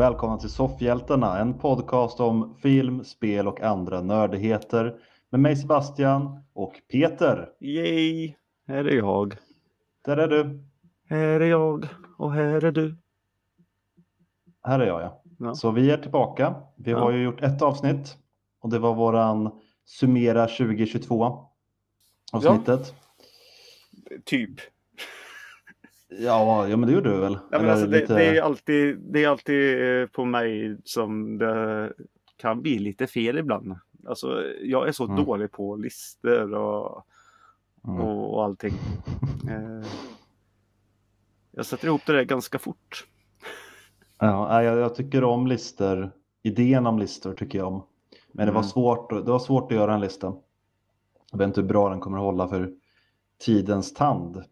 Och välkomna till Soffhjältarna, en podcast om film, spel och andra nördigheter med mig Sebastian och Peter. Yay! Här är jag. Där är du. Här är jag och här är du. Här är jag ja. Ja. Så vi är tillbaka. Vi har Ja. ju gjort ett avsnitt och det var våran Summera 2022 avsnittet. Typ. Ja, ja men det gjorde du väl? Ja, men alltså, det, lite- det är alltid, det är alltid eh, på mig som det kan bli lite fel ibland. Alltså, jag är så Mm. dålig på listor och, Mm. och, och allting. Eh, jag sätter ihop det där ganska fort. Ja, jag, jag tycker om listor. Idén om listor tycker jag om. Men det var, Mm. svårt, det var svårt att göra en lista. Jag vet inte hur bra den kommer att hålla för tidens tand.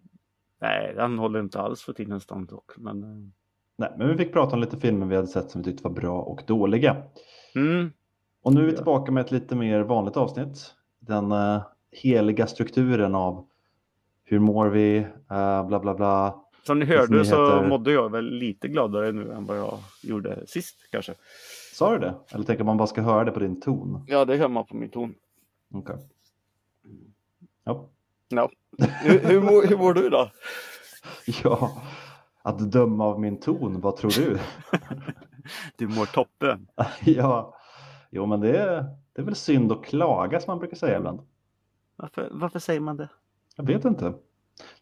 Nej, den håller inte alls för tidens tand dock. Men, eh, Nej, men vi fick prata om lite filmer vi hade sett som vi tyckte var bra och dåliga. mm, Och nu är vi tillbaka med ett lite mer vanligt avsnitt. Den eh, heliga strukturen av hur mår vi, eh, bla bla bla. som ni hörde så mådde jag väl lite gladare nu än vad jag gjorde sist kanske. Sa du det? Eller tänker man bara ska höra det på din ton? Ja, det hör man på min ton. Okej. Ja. Ja. Hur, hur, mår, hur mår du då? ja, att döma av min ton, vad tror du? Du mår toppen. ja, jo men det är, det är väl synd att klaga som man brukar säga ibland. Varför, varför säger man det? Jag vet inte.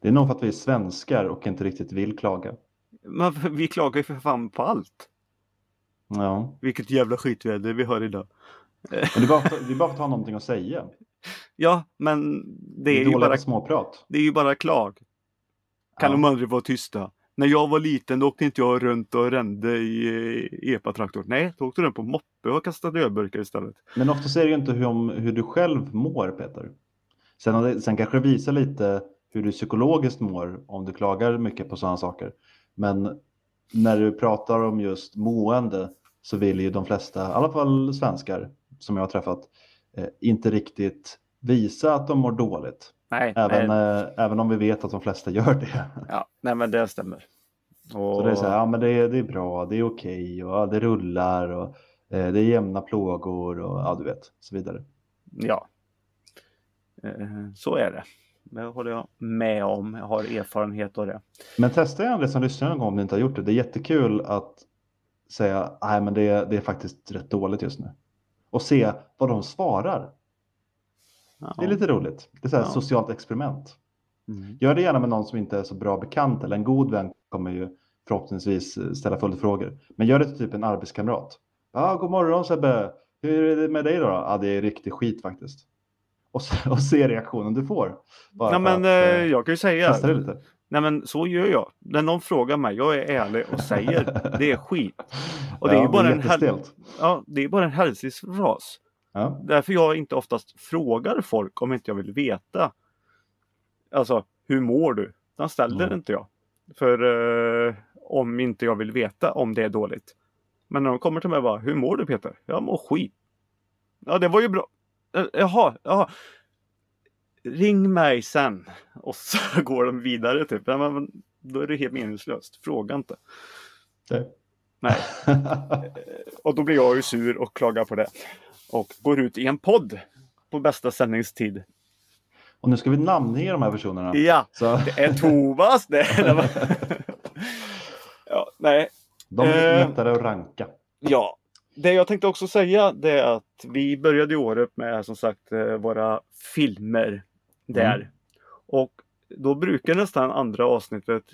Det är nog för att vi är svenskar och inte riktigt vill klaga. Men vi klagar ju för fan på allt. Ja, Vilket jävla skitväder vi har idag. men det är bara för, det är bara för att ha någonting att säga. Ja, men det är, ju dåliga bara, på småprat. det är ju bara klag. Kan Ja. de aldrig vara tysta? När jag var liten då åkte inte jag runt och rände i eh, epatraktor. Nej, då åkte du runt på moppe och kastade ölburkar istället. Men ofta ser det ju inte hur, om, hur du själv mår, Peter. Sen, det- sen kanske det visar lite hur du psykologiskt mår om du klagar mycket på sådana saker. Men när du pratar om just mående så vill ju de flesta, i alla fall svenskar som jag har träffat, inte riktigt visa att de mår dåligt. Nej, Även, nej, eh, även om vi vet att de flesta gör det. ja, nej men det stämmer. Och, Så det är så här, ja men det är, det är bra, det är okej och ja, det rullar och eh, det är jämna plågor och ja du vet, så vidare. Ja. Eh, Så är det. Det håller jag med om. Jag har erfarenhet av det. Men testa gärna det som lyssnar någon gång om ni inte har gjort det. Det är jättekul att säga nej men det, det är faktiskt rätt dåligt just nu. Och se vad de svarar. Ja. Det är lite roligt. Det är här Ja. socialt experiment. Mm. Gör det gärna med någon som inte är så bra bekant eller en god vän kommer ju förhoppningsvis eh, ställa följdfrågor. Men gör det till typ en arbetskamrat. Ja, god morgon Sebbe. Hur är det med dig då? Ja, det är riktig skit faktiskt. Och, se- och se reaktionen du får. Bara för men att, eh, eh, jag kan ju säga. Nej men så gör jag. När någon frågar mig, jag är ärlig och säger det är skit. Och det är Ja, ju bara en, jättestelt. ja, det är bara en hälsningsfras. Ja. Därför jag inte oftast frågar folk om inte jag vill veta. Alltså, hur mår du? Den ställer Mm. inte jag. För eh, om inte jag vill veta om det är dåligt. Men när de kommer till mig bara, hur mår du Peter? Jag mår skit. Ja, det var ju bra. Eh, Jaha, jaha. Ring mig sen. Och så går de vidare typ. Men, då är det helt meningslöst. Fråga inte. Nej. Nej. Och då blir jag ju sur och klagar på det. Och går ut i en podd på bästa sändningstid. Och nu ska vi namnge de här personerna. Ja, Så det är Tovas det. det var- ja, nej. de är Eh. lättare att ranka. Ja, det jag tänkte också säga det är att vi började året med som sagt eh, våra filmer där. Mm. Och då brukar nästan andra avsnittet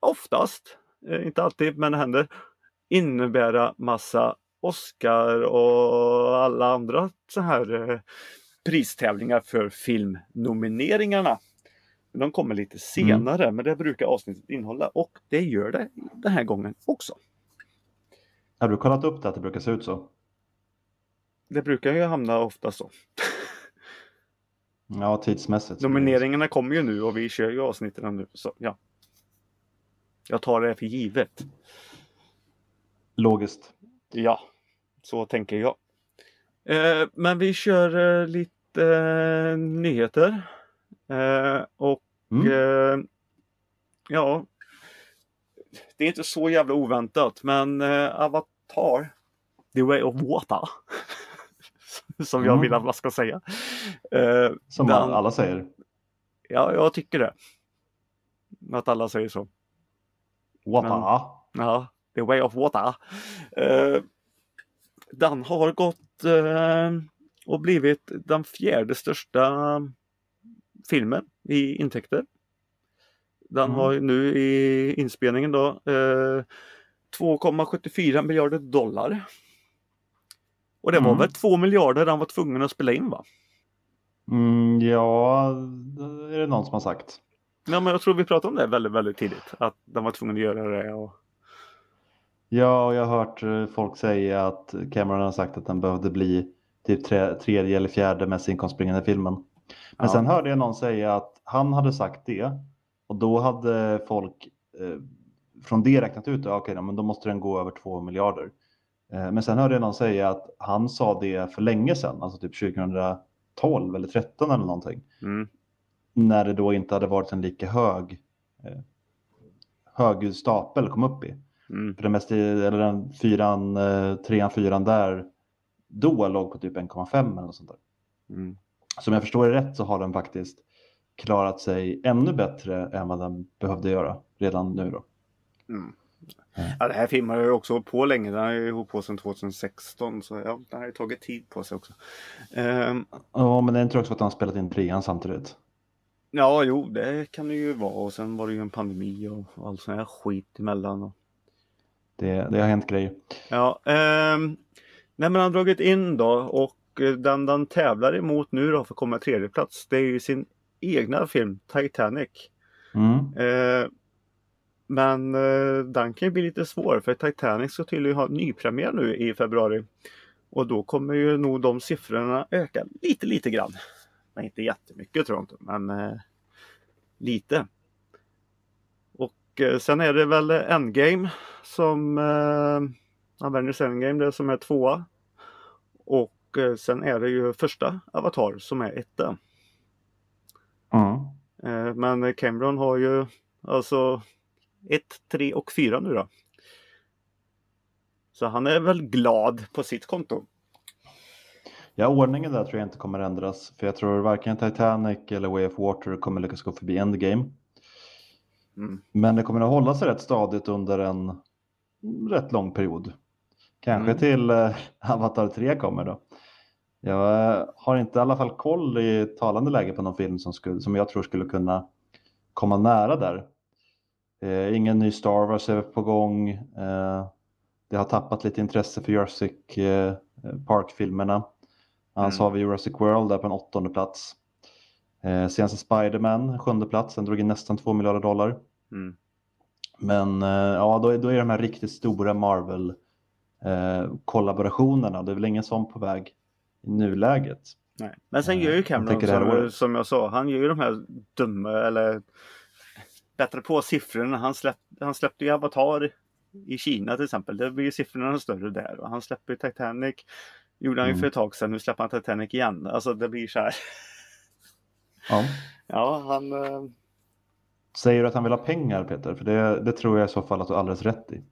oftast, eh, inte alltid men det händer, innebära massa Oscar och alla andra så här eh, pristävlingar för filmnomineringarna. De kommer lite senare men det brukar avsnittet innehålla och det gör det den här gången också. Har du kollat upp det att det brukar se ut så? Det brukar ju hamna ofta så. Ja, tidsmässigt. Nomineringarna kommer ju nu och vi kör ju avsnitten nu. Så ja. Jag tar det för givet. Logiskt. Ja, så tänker jag. Eh, men vi kör eh, lite eh, nyheter. Eh, och Mm. eh, ja, det är inte så jävla oväntat, men eh, Avatar, The Way of Water, som jag Mm. vill att man ska säga. Eh, Som den- alla säger. Ja, jag tycker det. Att alla säger så. Wapa. Ja, The Way of Water. Eh, den har gått eh, och blivit den fjärde största filmen i intäkter. Den Mm. har ju nu i inspelningen då eh, 2,74 miljarder dollar. Och det var Mm. väl 2 miljarder han var tvungen att spela in va? Mm, ja, det är det någon som har sagt. Ja, men jag tror vi pratade om det väldigt, väldigt tidigt. Att de var tvungna att göra det. Och... Ja, och jag har hört eh, folk säga att Cameron har sagt att den behövde bli typ tre, tredje eller fjärde mest inkomstbringande filmen. Men Ja. sen hörde jag någon säga att han hade sagt det och då hade folk eh, från det räknat ut, ja, okej, ja, men då måste den gå över två miljarder. Eh, men sen hörde jag någon säga att han sa det för länge sedan, alltså typ 2012 eller 2013 eller någonting. Mm. När det då inte hade varit en lika hög, eh, hög stapel kom upp i. Mm. För den, mest, eller den fyran, eh, trean, fyran där då låg på typ 1,5 eller något sånt där. Mm. Så om jag förstår det rätt så har den faktiskt klarat sig ännu bättre än vad den behövde göra redan nu då. Mm. Ja, det här filmen har ju också hållit på länge. Den har ju hållit på sedan 2016. Så ja, den har ju tagit tid på sig också. Ehm, Ja, men det är inte också att han spelat in trean samtidigt. ja, jo, det kan det ju vara. Och sen var det ju en pandemi och all sån här skit emellan. Och... Det, det har hänt grejer. Ja, ehm, nej, men han har dragit in då och eh, den den tävlar emot nu då för att komma tredje plats. Det är ju sin egna film Titanic. Mm. Eh, men eh, den kan ju bli lite svår för Titanic ska tydligen ha nypremiär nu i februari. Och då kommer ju nog de siffrorna öka lite, lite grann. Men inte jättemycket tror jag inte, men eh, lite. Och eh, sen är det väl Endgame som eh, Avengers Endgame, det som är tvåa. Och eh, sen är det ju första Avatar som är etta. Mm. Men Cameron har ju alltså 1, 3 och 4 nu då. Så han är väl glad på sitt konto. Ja, ordningen där tror jag inte kommer ändras. För jag tror varken Titanic eller Way of Water kommer lyckas gå förbi Endgame. Mm. Men det kommer att hålla sig rätt stadigt under en rätt lång period. Kanske Mm. till eh, Avatar 3 kommer då. Jag eh, har inte i alla fall koll i talande läge på någon film som, skulle, som jag tror skulle kunna komma nära där. Eh, ingen ny Star Wars är på gång. Eh, det har tappat lite intresse för Jurassic eh, Park-filmerna. Annars Mm. har vi Jurassic World där på en åttonde plats. Eh, senaste Spider-Man, sjunde plats, den drog in nästan 2 miljarder dollar. Mm. Men eh, ja, då, är- då är de här riktigt stora Marvel-kollaborationerna. det är väl ingen sån på väg i nuläget. Nej. Men sen Eh, gör ju jag Cameron som, som jag sa, han gör ju de här dumma eller bättre på siffrorna. Han, släpp, han släppte ju Avatar i Kina till exempel. Där blir ju siffrorna större där. Och han släpper ju Titanic. Gjorde han ju Mm. för ett tag sedan. Nu släpper han Titanic igen. Alltså det blir så här. Ja. Ja, han... eh, Säger du att han vill ha pengar Peter? För det, det tror jag i så fall att du har alldeles rätt i.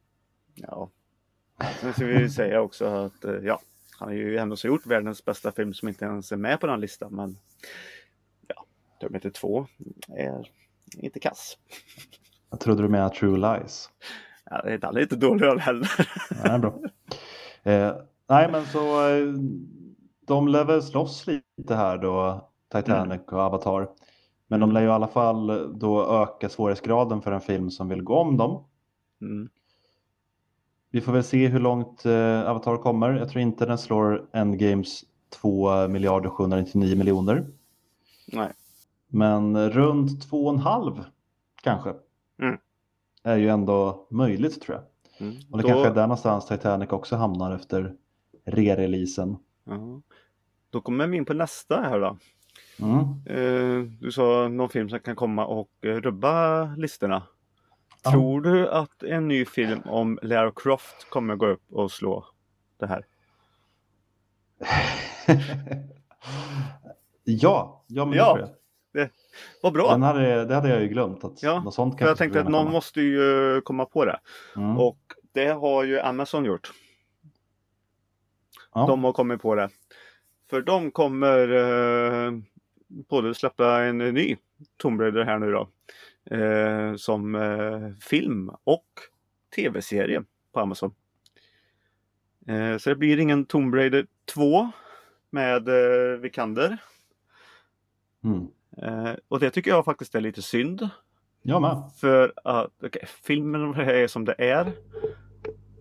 Ja. Sen ska vi säga också att eh, ja, han har ju ändå så gjort världens bästa film som inte ens är med på den listan. Men ja, Terminator 2 är inte kass. Jag trodde du menade True Lies. Ja, det är inte- dålig den heller. Är bra. Eh, nej, men så eh, de lär väl slåss lite här då, Titanic och Avatar. Men de lär ju i alla fall då öka svårighetsgraden för en film som vill gå om dem. Mm. Vi får väl se hur långt eh, Avatar kommer. Jag tror inte den slår Endgames 2 miljarder 799 miljoner. Nej. Men runt 2,5 kanske. Mm. Är ju ändå möjligt tror jag. Mm. Och det Då- kanske är där någonstans Titanic också hamnar efter re-releasen. Ja. Då kommer vi in på nästa här då. Mm. Eh, du sa någon film som kan komma och eh, rubba listorna. Tror du att en ny film om Lara Croft kommer gå upp och slå det här? ja, ja, men Ja. det tror Det var bra. Den hade, det hade jag ju glömt. Att Ja, något sånt jag tänkte att någon komma. måste ju komma på det. Mm. Och det har ju Amazon gjort. ja. De har kommit på det. För de kommer eh, både släppa en ny Tomb Raider här nu då. Eh, som eh, film och tv-serie på Amazon. Eh, så det blir ingen Tomb Raider 2 med eh, Vikander. Mm. Eh, och det tycker jag faktiskt är lite synd. Jag med. För att okej, filmen är som det är.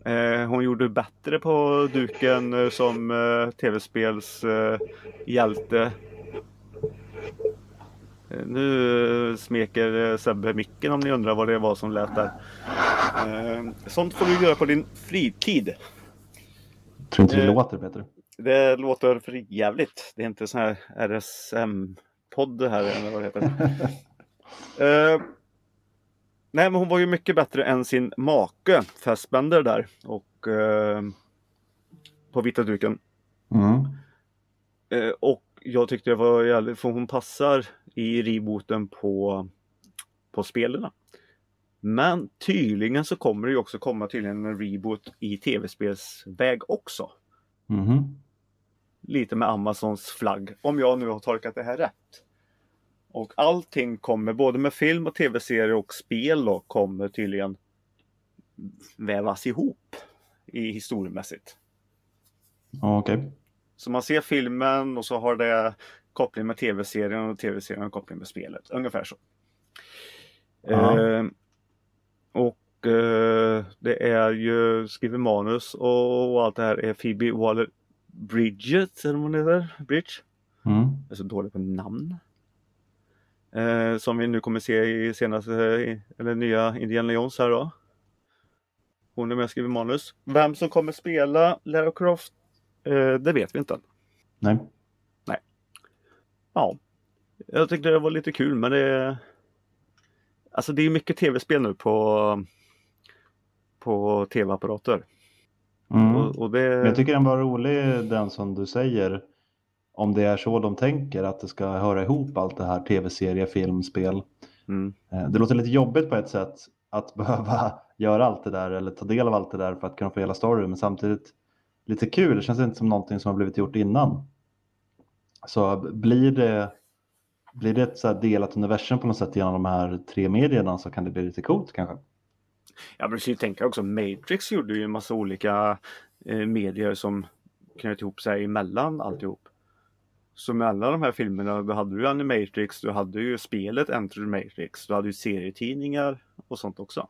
Eh, hon gjorde bättre på duken eh, som eh, tv-spels hjälte. Nu smeker Sebbe micken om ni undrar vad det var som lät där. Sånt får du göra på din fritid. Jag tror inte det Eh. låter Peter. Det låter för jävligt. Det är inte sån här RSM-podd det här eller vad det heter. Eh, nej men hon var ju mycket bättre än sin make Fassbender där. Och eh, på vita duken. Mm. Eh, och jag tyckte det var jävligt, för hon passar i rebooten på, på spelen. Men tydligen så kommer det ju också komma tydligen en reboot i tv-spelsväg också. Mhm. Lite med Amazons flagg. Om jag nu har tolkat det här rätt. Och allting kommer, både med film och tv-serier och spel då, kommer tydligen vävas ihop i historiemässigt. Okej. Så man ser filmen och så har det koppling med tv-serien och tv-serien har koppling med spelet. Ungefär så. Eh, och eh, det är ju skriver manus och, allt det här är Phoebe Waller Bridget, eller vad hon heter? Bridge. Mm. Jag är så dålig på namn. Eh, som vi nu kommer se i senaste, eller nya Indiana Jones här då. Hon är med och skriver manus. Vem som kommer spela Lara Croft, eh, det vet vi inte än. Nej. Ja, jag tyckte det var lite kul men det Alltså det är mycket tv-spel nu på på tv-apparater. Mm. Och, och det... Jag tycker den var rolig den som du säger. Om det är så de tänker att det ska höra ihop allt det här tv-serie, film, spel. mm, Eh, Det låter lite jobbigt på ett sätt att behöva göra allt det där eller ta del av allt det där för att kunna få hela storyn men samtidigt lite kul. Det känns inte som någonting som har blivit gjort innan. Så blir det, blir det ett så delat universum på något sätt genom de här tre medierna så kan det bli lite coolt kanske. Ja, men du ju tänka också, Matrix gjorde ju en massa olika eh, medier som knöt ihop sig emellan alltihop. Så mellan de här filmerna, då hade du Animatrix, du hade ju spelet Enter the Matrix, du hade ju serietidningar och sånt också.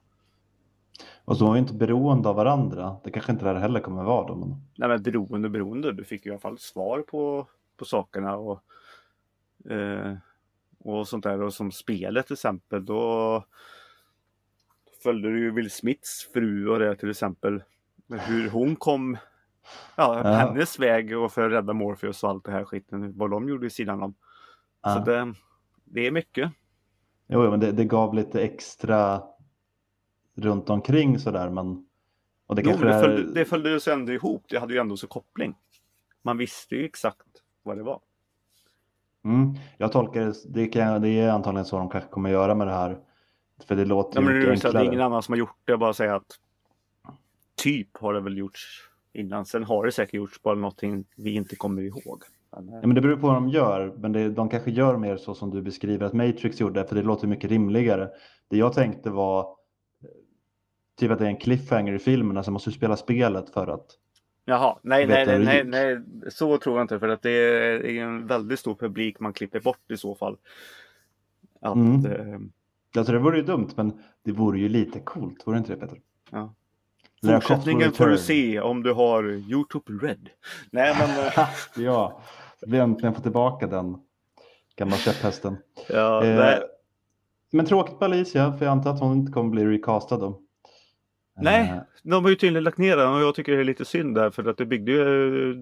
Och så är vi inte beroende av varandra. Det kanske inte det här heller kommer vara då. Men... Nej men beroende beroende, du fick ju i alla fall svar på, på sakerna och, eh, och sånt där. Och som spelet till exempel, då följde du ju Will Smiths fru och det till exempel. Hur hon kom, ja, Ja. hennes väg och för att rädda Morpheus och allt det här skiten. Vad de gjorde i sidan om. Så Ja. det, det är mycket. Jo, men det, det gav lite extra runt omkring sådär. Men... Och det Jo, det, är- följde, det följde ju så ändå ihop. Det hade ju ändå så koppling. Man visste ju exakt vad det var. Mm, jag tolkar det, det, kan, det är antagligen så de kanske kommer göra med det här. För det låter Ja, men mycket att det är enklare. ingen annan som har gjort det. Jag bara säga att typ har det väl gjorts innan. Sen har det säkert gjorts bara någonting vi inte kommer ihåg. Men, eh, Ja, men det beror på vad de gör, men det, de kanske gör mer så som du beskriver att Matrix gjorde, för det låter mycket rimligare. Det jag tänkte var eh, typ att det är en cliffhanger i filmen, alltså man måste spela spelet för att Jaha, nej, nej, nej, nej, nej, så tror jag inte. För att det är en väldigt stor publik man klipper bort i så fall. Att, Mm. eh, Alltså det vore ju dumt, men det vore ju lite coolt, vore inte det Peter? Ja. Fortsättningen får du se om du har Youtube Red. Nej, men eh, ja, vi äntligen får tillbaka den gamla käpphästen. ja, Eh, nej, men tråkigt på Alicia, för jag antar att hon inte kommer bli recastad då. Nej, Eh, de har ju tydligen lagt ner den och jag tycker det är lite synd där för att det byggde ju eh,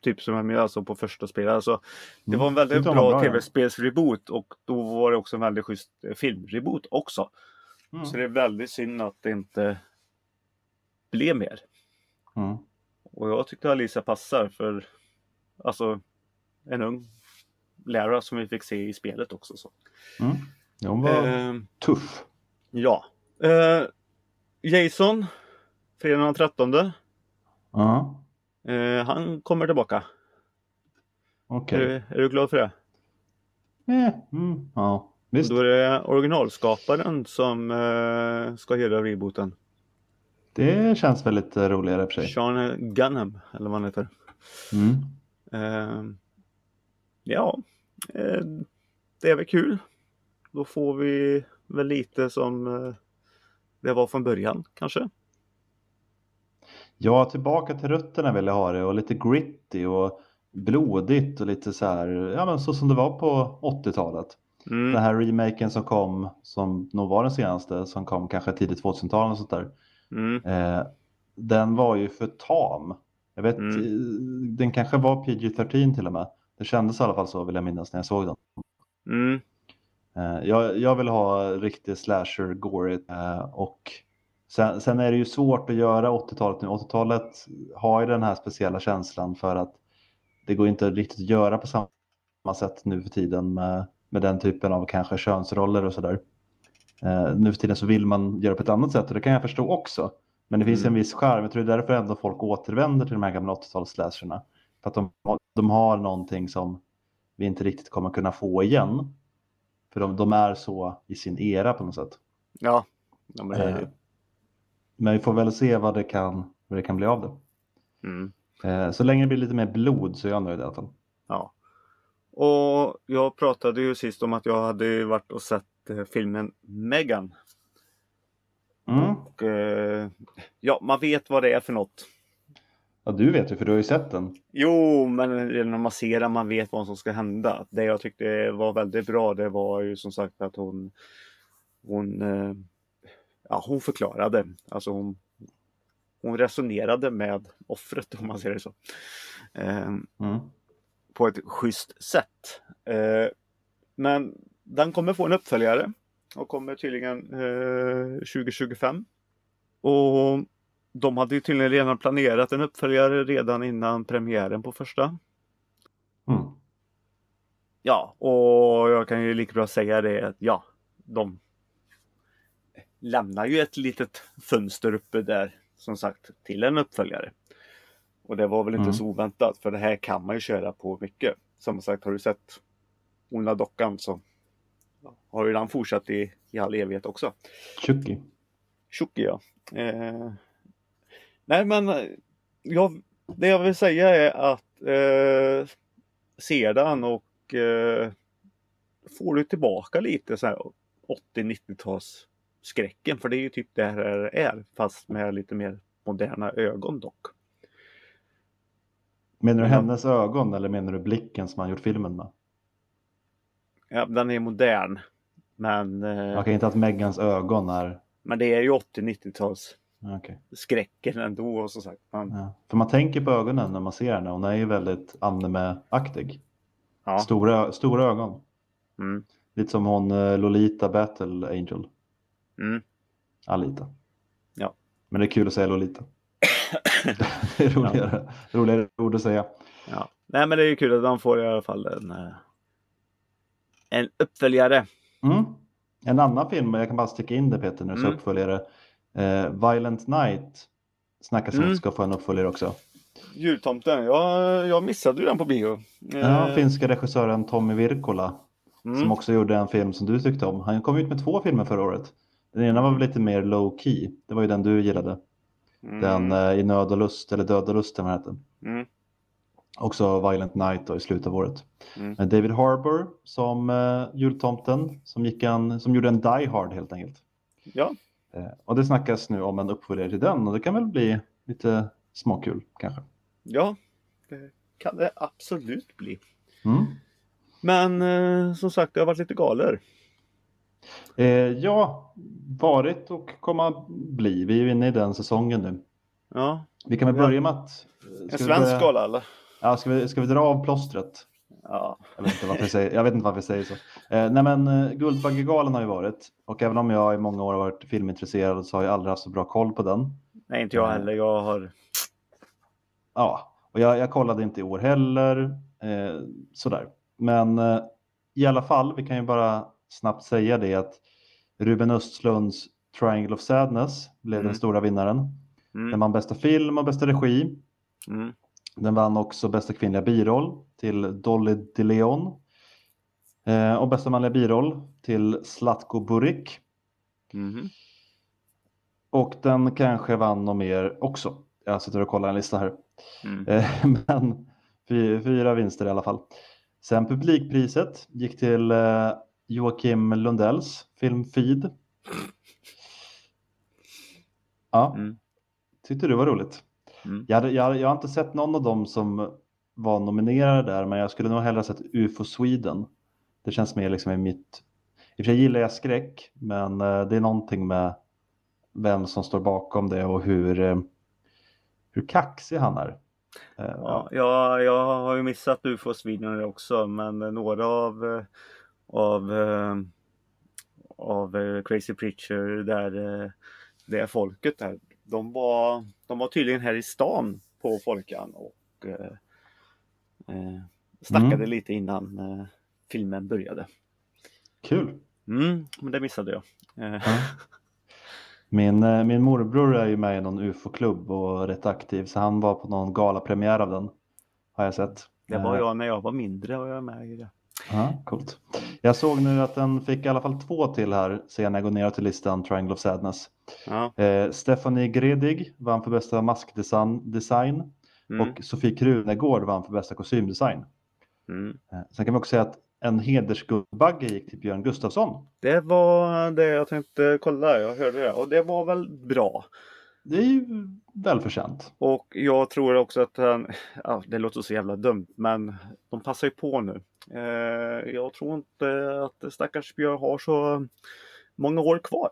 typ som jag med alltså på första spelet. Alltså, det var en väldigt hon var bra, bra, tv-spelsreboot och då var det också en väldigt schysst eh, filmreboot också. Mm. Så det är väldigt synd att det inte blev mer. Mm. Och jag tyckte Alisa passar för alltså en ung Lara som vi fick se i spelet också. Så. Mm. Hon var Eh, tuff. ja. Eh, Jason, fredagen den 13. Ja, Eh, han kommer tillbaka. okej. Är, du- är du glad för det? Eh, mm, ja, visst. Då är det originalskaparen som eh, ska göra rebooten. Det känns väl lite roligare för sig. Sean Gunham, eller vad han heter. Mm. Eh, ja, eh, det är väl kul. Då får vi väl lite som det var från början kanske. Ja, tillbaka till rötterna vill jag ha det och lite gritty och blodigt och lite så här, ja men så som det var på 80-talet. Mm, Den här remaken som kom, som nog var den senaste, som kom kanske tidigt 2000-tal och sånt där. mm, Eh, den var ju för tam. Jag vet, Mm. eh, den kanske var PG-13 till och med. Det kändes i alla fall så vill jag minnas när jag såg den. mm, Eh, jag, jag vill ha riktig slasher gory eh, och sen, sen är det ju svårt att göra 80-talet nu. 80-talet har ju den här speciella känslan för att det går inte riktigt att göra på samma sätt nu för tiden med, med den typen av kanske könsroller och sådär. Eh, nu för tiden så vill man göra på ett annat sätt och det kan jag förstå också. Men det finns Mm. en viss charm. Jag tror det är därför ändå folk återvänder till de här gamla 80-talsslasherna. För att de, har- de har någonting som vi inte riktigt kommer kunna få igen. För de, de är så i sin era på något sätt. ja. det är. Men vi får väl se vad det kan, vad det kan bli av det. Mm, Eh, Så länge det blir lite mer blod så är jag nöjd i alla fall. ja. Och jag pratade ju sist om att jag hade varit och sett eh, filmen Megan. Mm. Och, eh, ja, man vet vad det är för något. Ja, du vet ju för du har ju sett den. Jo, men när man ser den, man vet vad som ska hända. Det jag tyckte var väldigt bra, det var ju som sagt att hon hon, eh, ja, hon förklarade. Alltså hon, hon resonerade med offret om man säger det så. Eh, Mm. på ett schysst sätt. Eh, men den kommer få en uppföljare och kommer tydligen eh, 2025. Och de hade ju tydligen redan planerat en uppföljare redan innan premiären på första. Mm. Ja, och jag kan ju lika bra säga det att ja, de lämnar ju ett litet fönster uppe där som sagt till en uppföljare. Och det var väl inte Mm. så oväntat för det här kan man ju köra på mycket. Som sagt, har du sett Ona dockan så har ju den fortsatt i, i all evighet också. Chucky. Tjocki ja. Eh, nej men jag, det jag vill säga är att eh, se den och eh, får du tillbaka lite så här 80-90-tals skräcken. För det är ju typ det här är fast med lite mer moderna ögon dock. Menar du hennes ögon eller menar du blicken som han gjort filmen med? Ja, den är modern. Men, eh, Jag kan inte att Megans ögon är... men det är ju 80-90-tals Ja, Okej. skräcken ändå som sagt. Man, Ja. För man tänker på ögonen när man ser henne. Hon är ju väldigt anime-aktig. ja. Stora, stora ögon. Mm, Lite som hon eh, Lolita Battle Angel. Mm. Alita. Ja. Men det är kul att säga Lolita. det är roligare, roligare ord att säga. Ja. Nej men det är ju kul att de får i alla fall en, eh, en uppföljare. Mm. En annan film, jag kan bara sticka in det Peter när du Mm. uppföljare. Eh, Violent Night snackas om Mm. att ska få en uppföljare också. Jultomten, jag, jag missade ju den på bio. Ja, Eh, finska regissören Tommy Wirkola mm, som också gjorde en film som du tyckte om. Han kom ut med två filmer förra året. Den ena var väl lite mer low key. Det var ju den du gillade. mm, Den eh, i Nöd och lust, eller Död och lust, den hette. mm, Också Violent Night då, i slutet av året. Mm. David Harbour som eh, jultomten som, gick en, som gjorde en Die Hard helt enkelt. Ja, Eh, och det snackas nu om en uppföljare till den och det kan väl bli lite småkul kanske. ja, det kan det absolut bli. Mm. Men eh, som sagt, det har varit lite galer. Eh, ja, varit och komma bli. Vi är ju inne i den säsongen nu. Ja, Vi kan väl Ja. börja med att... en vi svensk gala eller? Ja, ska vi, ska vi dra av plåstret? Ja, Jag vet inte varför jag säger, jag vet inte varför jag säger så. Eh, nej men eh, Guldbaggegalan har ju varit och även om jag i många år har varit filmintresserad så har jag aldrig haft så bra koll på den. nej inte jag Nej. heller. Jag har... Ja, och jag, jag kollade inte i år heller. Eh, sådär. Men eh, i alla fall, vi kan ju bara snabbt säga det att Ruben Östlunds Triangle of Sadness blev Mm. den stora vinnaren. Mm. Den vann bästa film och bästa regi. Mm. Den vann också bästa kvinnliga biroll till Dolly DeLeon. Eh, och bästa manliga biroll till Zlatko Buric. Mhm. Och den kanske vann något mer också. Jag sitter och kollar en lista här. Mm. Eh, Men fy- fyra vinster i alla fall. Sen publikpriset gick till eh, Joakim Lundells film Feed. Ja, Mm. tyckte du var roligt. Mm. Jag, hade, jag, jag har inte sett någon av dem som var nominerade där, men jag skulle nog hellre sett UFO Sweden. Det känns mer liksom i mitt... I och för sig gillar jag skräck, men eh, det är någonting med vem som står bakom det och hur, eh, hur kaxig han är. Eh, Ja, jag, jag har ju missat UFO Sweden också men några av, av, eh, av eh, Crazy Preacher där eh, det är folket där. De var, de var tydligen här i stan på Folkan och eh, snackade Mm. lite innan eh, filmen började. Kul! Mm, men det missade jag. Ja. Min, min morbror är ju med i någon UFO-klubb och rätt aktiv, så han var på någon galapremiär av den. Har jag sett. Det var jag när jag var mindre var jag med i det. Ja, coolt. Jag såg nu att den fick i alla fall två till här sen jag går ner till listan Triangle of Sadness. Ja, Eh, Stephanie Gredig vann för bästa maskdesign design, mm, och Sofie Krunegård vann för bästa kostymdesign. mm. Eh, sen kan vi också säga att en hedersguldbagge gick till Björn Gustafsson. Det var det jag tänkte kolla. Jag hörde det och det var väl bra. Det är ju välförtjänt. Och jag tror också att han, ja, det låter så jävla dumt, men de passar ju på nu. Eh, jag tror inte att stackars Björn har så många år kvar.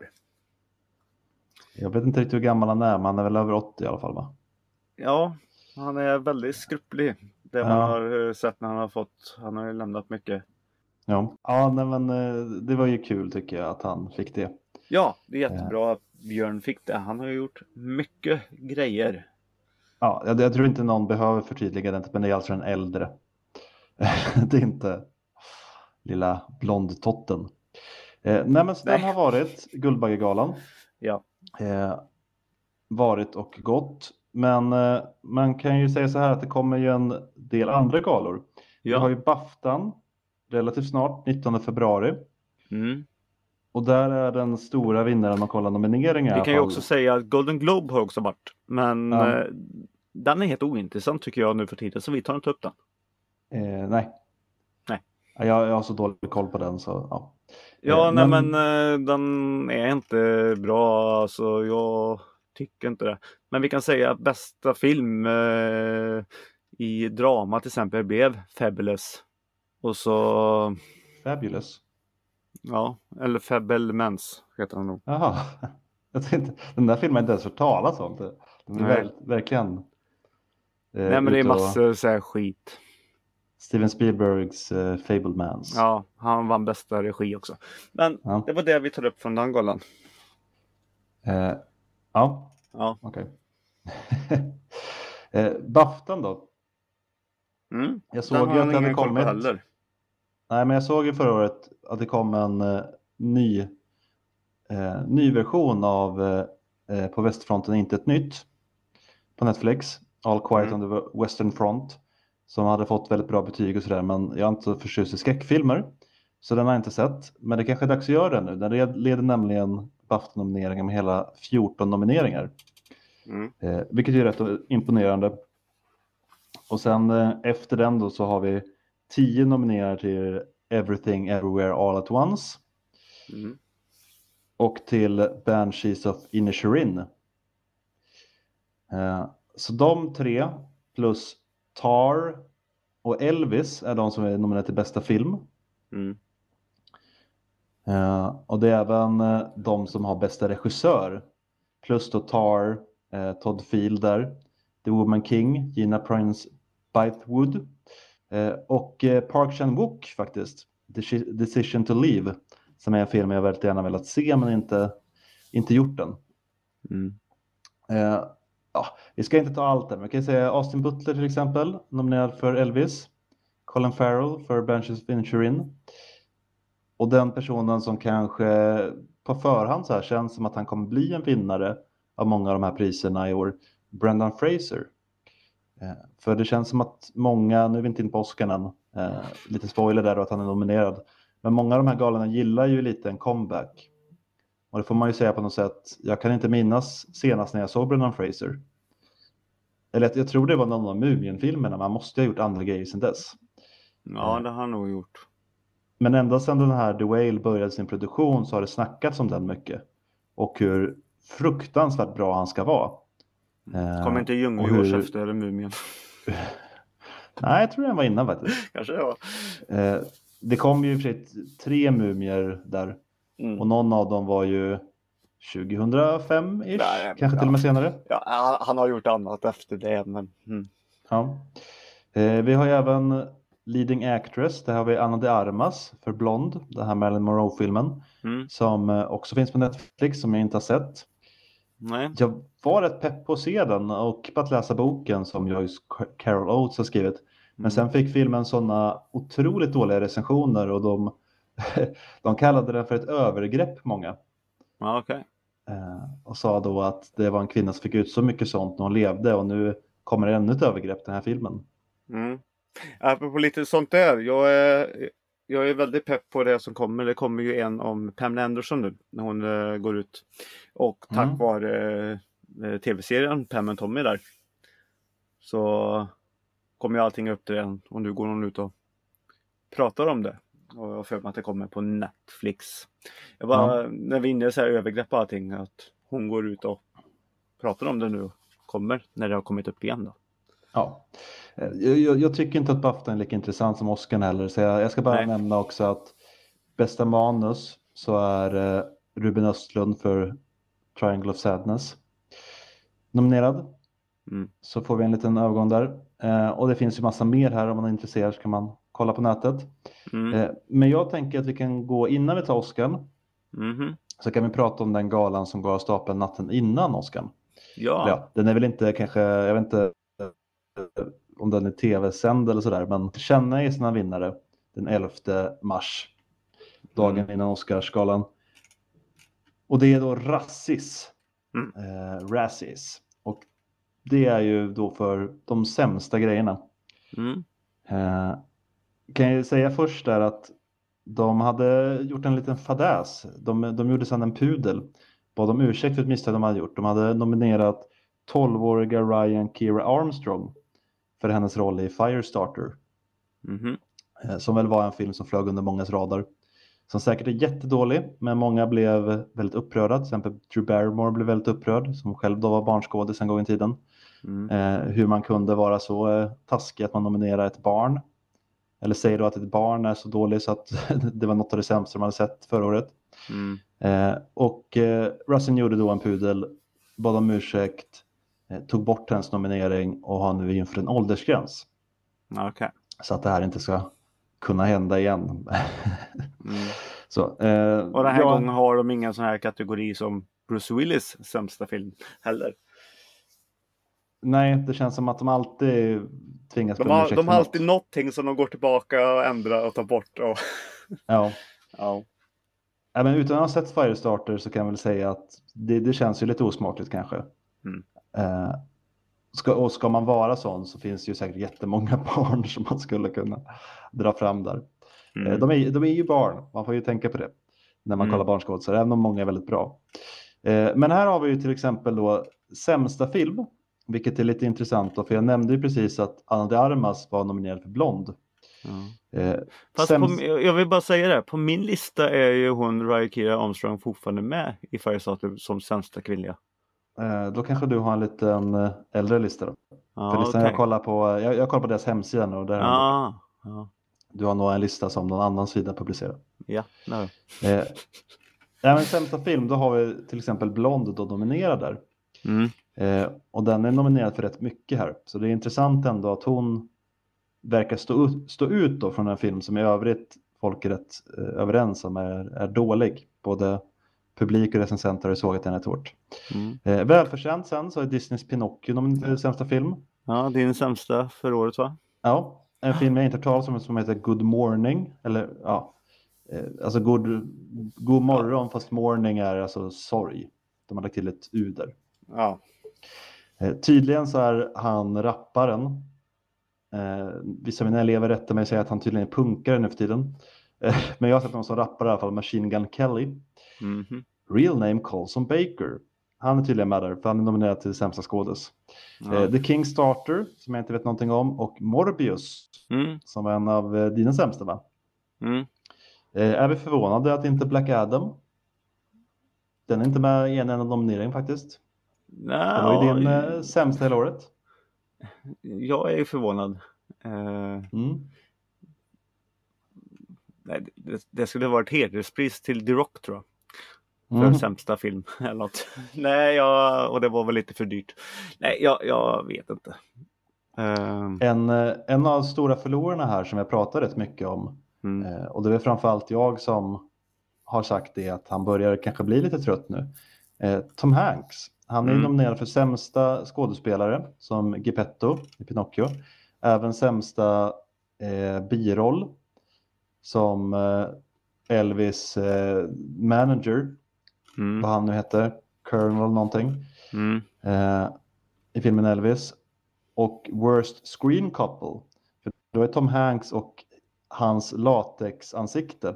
Jag vet inte riktigt hur gammal han är, men han är väl över 80 i alla fall va? Ja, han är väldigt skrupplig. Det man Ja. har eh, sett när han har fått, han har ju lämnat mycket. Ja, ja nej, men eh, det var ju kul tycker jag att han fick det. Ja, det är jättebra att Björn fick det. Han har gjort mycket grejer. Ja, jag, jag tror inte någon behöver förtydliga det, men det är alltså den äldre. det är inte lilla blondtotten. Eh, nej, men så den Nej. har varit Guldbaggegalan. Ja. Eh, varit och gått. Men eh, man kan ju säga så här att det kommer ju en del andra galor. Vi har Ja. ju Baftan relativt snart, 19 februari. Mm. Och där är den stora vinnaren om man kollar nomineringar. Vi kan ju också säga att Golden Globe har också varit. Men Ja. eh, den är helt ointressant tycker jag nu för tiden så vi tar inte upp den. Eh, nej. Nej. Ja, Jag, jag har så dålig koll på den så ja. Ja, Eh, nej men- men eh, den är inte bra. Alltså jag tycker inte det. Men vi kan säga att bästa film eh, i drama till exempel blev Fabulous. Och så, Fabulous. Ja, eller Fabelmans heter han nog. Jaha. Jag tänkte, den där filmen har inte ens hört talas om. Det- Den är Nej. verkligen. eh, Nej men det är massor så här skit. Steven Spielbergs uh, Fablemans. Ja, han vann bästa regi också. Men Ja. det var det vi tar upp från den galan. Eh, ja, Ja. okej. eh, Baftan då? Mm. Jag såg Den ju att det hade kommit. heller. Nej, men jag såg ju förra året att det kom en eh, ny, eh, ny version av eh, eh, På västfronten inte ett nytt på Netflix. All Quiet Mm. on the Western Front. Som hade fått väldigt bra betyg och sådär. Men jag är inte så förtjust i skräckfilmer. Så den har jag inte sett. Men det kanske är dags att göra det nu. Den led- leder nämligen Bafta-nomineringar med hela 14 nomineringar. Mm. Eh, vilket är rätt imponerande. Och sen eh, efter den då så har vi 10 nominerade till Everything Everywhere All At Once. Mm. Och till Banshees of Inisherin. Eh, så de tre plus Tar och Elvis är de som är nominerade till bästa film. Mm. Eh, och det är även eh, de som har bästa regissör. Plus då Tar, eh, Todd Field där, The Woman King, Gina Prince Bythewood och eh, Park Chan-wook faktiskt, Deci- Decision to Leave, som är en film jag väldigt gärna velat se men inte, inte gjort den. Mm. Eh, ja, vi ska inte ta allt där, men vi kan säga Austin Butler till exempel, nominerad för Elvis. Colin Farrell för of Inisherin. Och den personen som kanske på förhand så här känns som att han kommer bli en vinnare av många av de här priserna i år, Brendan Fraser. Eh, för det känns som att många, nu är vi inte in på Oscar än, eh, lite spoiler där och att han är nominerad, men många av de här galorna gillar ju lite en comeback. Och det får man ju säga på något sätt, jag kan inte minnas senast när jag såg Brendan Fraser. Eller jag tror det var någon av Mumien-filmerna, man måste ha gjort andra grejer sedan dess. Ja, det har han nog gjort. Men ända sedan den här The Whale började sin produktion så har det snackats om den mycket. Och hur fruktansvärt bra han ska vara. Eh, Kommer inte Ljungby och efter Mumien? Nej, jag tror den var innan faktiskt. Kanske det var. Eh, det kom ju i och för sig tre mumier där Mm. och någon av dem var ju 2005-ish, Nej, kanske ja. till och med senare. Ja, han- har gjort annat efter det, men... Mm. Ja. Eh, vi har ju även Leading Actress, där har vi Anna de Armas för Blond, den här Marilyn Monroe-filmen, Mm. som eh, också finns på Netflix som jag inte har sett. Nej. Jag var rätt pepp på att se den och på att läsa boken som Joyce Carol Oates har skrivit. Men Mm. sen fick filmen sådana otroligt dåliga recensioner och de, de kallade den för ett övergrepp många. Ja, okej. Eh, och sa då att det var en kvinna som fick ut så mycket sånt när hon levde och nu kommer det ännu ett övergrepp den här filmen. Mm. Apropå lite sånt där. Jag är, jag är väldigt pepp på det som kommer. Det kommer ju en om Pamela Anderson nu när hon eh, går ut. Och tack Mm. vare eh, tv-serien Pam and Tommy där. Så kommer ju allting upp till den och nu går hon ut och pratar om det. Och jag för mig att det kommer på Netflix. Jag bara, när vi är inne så här övergrepp och allting, att hon går ut och pratar om det nu och kommer när det har kommit upp igen då. Ja. Eh, Jag, jag, jag tycker inte att Bafta är lika intressant som Oscar heller så jag, jag ska bara Nej. nämna också att bästa manus så är eh, Ruben Östlund för Triangle of Sadness nominerad. Mm. Så får vi en liten övergång där. Eh, och det finns ju massa mer här om man är intresserad så kan man kolla på nätet. Mm. Eh, men jag tänker att vi kan gå innan vi tar Oscar Mhm. så kan vi prata om den galan som går av stapeln natten innan Oscar. Ja. Ja, den är väl inte kanske, jag vet inte eh, om den är tv-sänd eller sådär, men känna är sina vinnare den 11 mars, dagen Mm. innan Oscarsgalan. Och det är då Razzies, Mm. eh, Razzies. Och det är ju då för de sämsta grejerna. Mm. Eh, kan jag säga först där att de hade gjort en liten fadäs. De, de gjorde sedan en pudel. Bad om ursäkt för ett misstag de hade gjort. De hade nominerat 12-åriga Ryan Kira Armstrong för hennes roll i Firestarter. Mhm. eh, Som väl var en film som flög under mångas radar. Som säkert är jättedålig, men många blev väldigt upprörda. Till exempel Drew Barrymore blev väldigt upprörd, som själv då var barnskådis en gång i tiden. Mm. Eh, hur man kunde vara så eh, taskig att man nominerar ett barn. Eller säger då att ett barn är så dåligt så att det var något av det sämsta de hade sett förra året. Mm. Eh, och eh, Russell gjorde då en pudel, bad om ursäkt, eh, tog bort hennes nominering och har nu inför en åldersgräns. Okej. Så att det här inte ska kunna hända igen. Mm. så, eh, Och den här ja, gången har de ingen sån här kategori som Bruce Willis sämsta film heller. Nej, det känns som att de alltid tvingas De har, de har något. alltid någonting som de går tillbaka och ändrar och tar bort. Och... Ja. Ja. Ja, men utan att ha sett Firestarter så kan jag väl säga att det, det känns ju lite osmakligt kanske. Mm. Eh, ska, och ska man vara sån så finns det ju säkert jättemånga barn som man skulle kunna dra fram där. Eh, Mm. de, är, de är ju barn, man får ju tänka på det när man Mm. kollar barnskådisar, även om många är väldigt bra. Eh, men här har vi ju till exempel då sämsta film, vilket är lite intressant då, för jag nämnde ju precis att Anna de Armas var nominerad för Blond. Eh, Fast på, sämst- mi- jag vill bara säga det, på min lista är ju hon Ryan Armstrong fortfarande med i Firestarter som sämsta kvinnliga. Eh, då kanske du har en liten eh, äldre lista då. Ja, För listan okej. jag, kollar på, jag, jag kollar på deras hemsida nu och där Ja, ja, du har nog en lista som någon annan sida publicerar. ja. No. Eh, ja, men sämsta film, då har vi till exempel Blond då nominerad där. Mm. Eh, och den är nominerad för rätt mycket här. Så det är intressant ändå att hon verkar stå, ut- stå ut då från en film som i övrigt folk är rätt eh, överens om är, är dålig. Både publik och recensenter har sågat den rätt hårt. Mm. Eh, välförtjänt sen så är Disneys Pinocchio nominerad till sämsta film. Ja, din sämsta för året va? Ja, en film jag inte hört talas om som heter Good Morning. Eller ja, eh, alltså god, god morgon fast morning är alltså sorg. De har lagt till ett u där. Ja. Eh, tydligen så är han rapparen. Eh, vissa av mina elever rättar mig och säger att han tydligen är punkare nu för tiden. Eh, men jag har sett honom som rappare i alla fall, Machine Gun Kelly. Mhm. Real name Colson Baker. Han är tydligen med där, för han är nominerad till sämsta skådis. Ja. Eh, The King's Starter, som jag inte vet någonting om, och Morbius, Mm. som var en av eh, dina sämsta va? Mm. Eh, är vi förvånade att inte Black Adam? Den är inte med i en enda nominering faktiskt. Det var ju din eh, sämsta hela året. Jag är förvånad. Eh, Mm. nej, det, det skulle vara ett hederspris till The Rock tror jag. För Mm. sämsta film eller något. Nej, jag, och det var väl lite för dyrt. Nej, jag, jag vet inte. Eh, En, eh, en av de stora förlorarna här som jag pratar rätt mycket om, mm. eh, och det är framförallt jag som har sagt det, att han börjar kanske bli lite trött nu. Eh, Tom Hanks, han är Mm. nominerad för sämsta skådespelare som Geppetto i Pinocchio. Även sämsta eh, biroll som eh, Elvis eh, manager, Mm. vad han nu heter, Colonel någonting, Mm. eh, i filmen Elvis. Och Worst Screen Couple, för då är Tom Hanks och hans latexansikte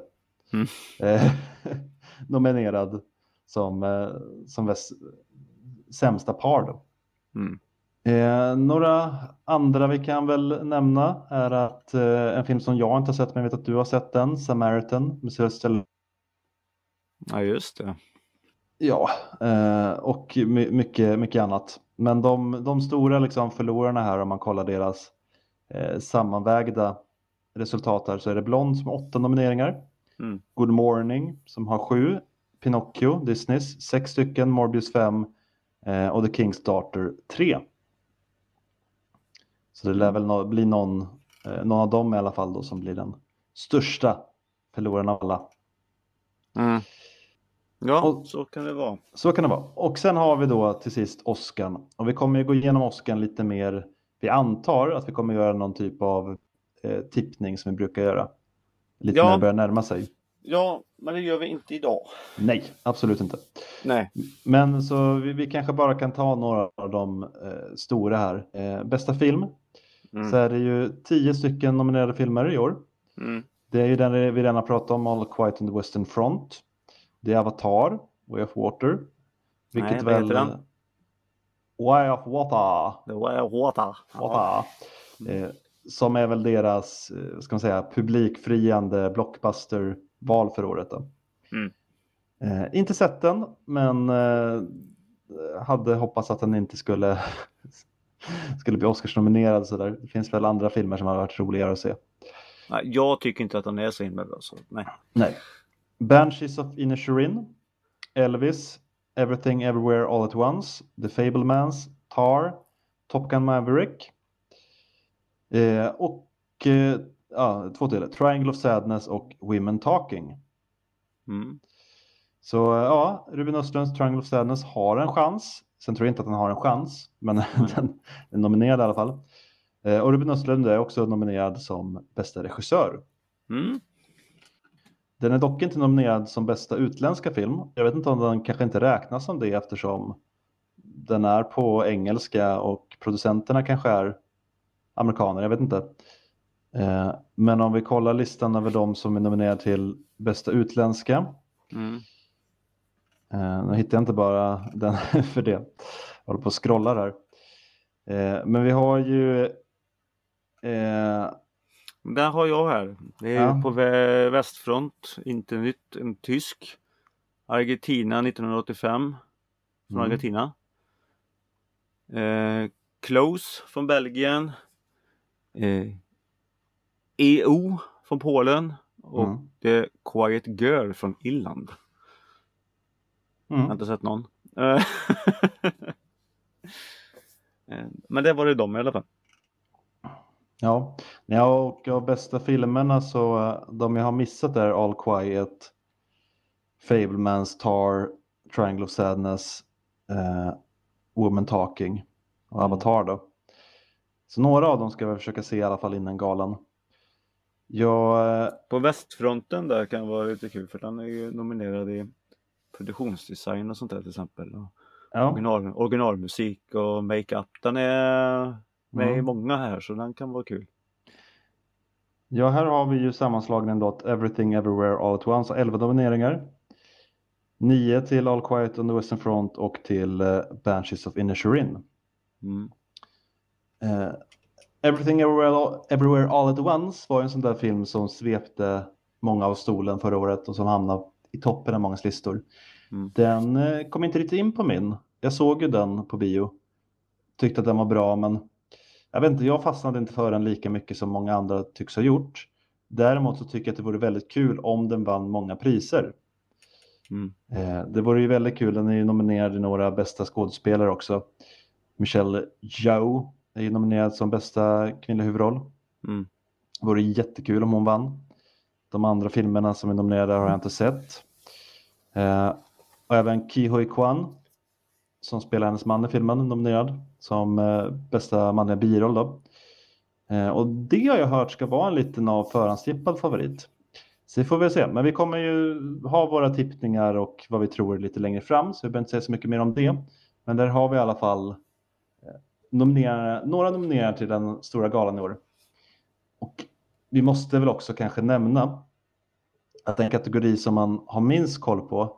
Mm. eh, nominerad som, eh, som väs- sämsta par. Då. Mm. Eh, några andra vi kan väl nämna är att eh, en film som jag inte har sett, men jag vet att du har sett den, Samaritan med Sylvester Ja, just det. Ja, eh, och my mycket, mycket annat. Men de, de stora liksom förlorarna här, om man kollar deras eh, sammanvägda resultat här, så är det Blond som har åtta nomineringar. Mm. Good Morning som har sju. Pinocchio, Disneys, sex stycken. Morbius fem. Eh, och The King's Daughter tre. Så det lär väl nå- bli någon, någon av dem i alla fall då som blir den största förloraren av alla. Mm. Ja, Och- så kan det vara. Så kan det vara. Och sen har vi då till sist Oscar. Och vi kommer ju gå igenom Oscar lite mer. Vi antar att vi kommer göra någon typ av eh, tippning som vi brukar göra. Lite Ja. när det börjar närma sig. Ja, men det gör vi inte idag. Nej, absolut inte. Nej. Men så vi, vi kanske bara kan ta några av de eh, stora här. Eh, bästa film. Mm. Så är det ju tio stycken nominerade filmer i år. Mm. Det är ju den vi redan har pratat om, All Quiet on the Western Front. Det är Avatar, Way of Water. Vilket Nej, vad väl... heter den? Way of Water. Det var water. Water. Eh, som är väl deras, eh, ska man säga, publikfriande blockbuster-val för året. Mm. Eh, inte sett den, men eh, hade hoppats att den inte skulle, skulle bli Oscarsnominerad. Så där. Det finns väl andra filmer som har varit roligare att se. Nej, jag tycker inte att den är så himla bra. Så, nej. Nej. Banshees of Inisherin, Elvis, Everything Everywhere All At Once, The Fablemans, Tar, Top Gun Maverick eh, och eh, ja, två till, Triangle of Sadness och Women Talking. Mm. Så ja, Ruben Östlunds Triangle of Sadness har en chans. Sen tror jag inte att den har en chans, men den är nominerad i alla fall. Eh, och Ruben Östlund är också nominerad som bästa regissör. Mm. Den är dock inte nominerad som bästa utländska film. Jag vet inte om den kanske inte räknas som det eftersom den är på engelska och producenterna kanske är amerikaner. Jag vet inte. Eh, Men om vi kollar listan över de som är nominerade till bästa utländska. Mm. Eh, Nu hittar jag inte bara den för det. Jag håller på och scrollar här. Eh, Men vi har ju Den har jag här. Det är Ja. på vä- västfront, inte nytt, en tysk. Argentina 1985 från Mm. Argentina. Eh, Close från Belgien. Eh, EO från Polen. Och Mm. The Quiet Girl från Irland. Jag har mm, inte sett någon. Eh, eh, Men det var det de i alla fall. Ja, ja och av bästa filmerna så eh, de jag har missat är All Quiet, Fablemans, Tar, Triangle of Sadness, eh, Woman Talking och Mm. Avatar då. Så några av dem ska vi försöka se i alla fall innan galan. Jag, eh, På västfronten där kan vara lite kul för den är ju nominerad i produktionsdesign och sånt där till exempel. Ja, Original, originalmusik och makeup. Den är med i Mm. många här så den kan vara kul. ja, här har vi ju sammanslagningen då Everything Everywhere All At Once har 11 nomineringar. 9 till All Quiet on the Western Front och till eh, Banshees of Inisherin. Mm. Eh, Everything Everywhere, Everywhere All At Once var en sån där film som svepte många av stolen förra året och som hamnade i toppen av mångas listor. Mm. Den eh, kom inte riktigt in på min. Jag såg ju den på bio. Tyckte att den var bra men jag vet inte, jag fastnade inte för den lika mycket som många andra tycks ha gjort. Däremot så tycker jag att det vore väldigt kul om den vann många priser. Mm. Eh, det vore ju väldigt kul, den är ju nominerad i några bästa skådespelare också. Michelle Yeoh är ju nominerad som bästa kvinnliga huvudroll. Mm. Det vore jättekul om hon vann. De andra filmerna som är nominerade har jag inte sett. Eh, och även Ki Hoi Kwan som spelar hennes man i filmen är nominerad som eh, bästa manliga biroll. Då. Eh, och det har jag hört ska vara en liten av förhandstippad favorit. Så det får vi se. Men vi kommer ju ha våra tippningar och vad vi tror lite längre fram så vi behöver inte säga så mycket mer om det. Men där har vi i alla fall eh, nominerade, några nominerade till den stora galan i år. Och vi måste väl också kanske nämna att den kategori som man har minst koll på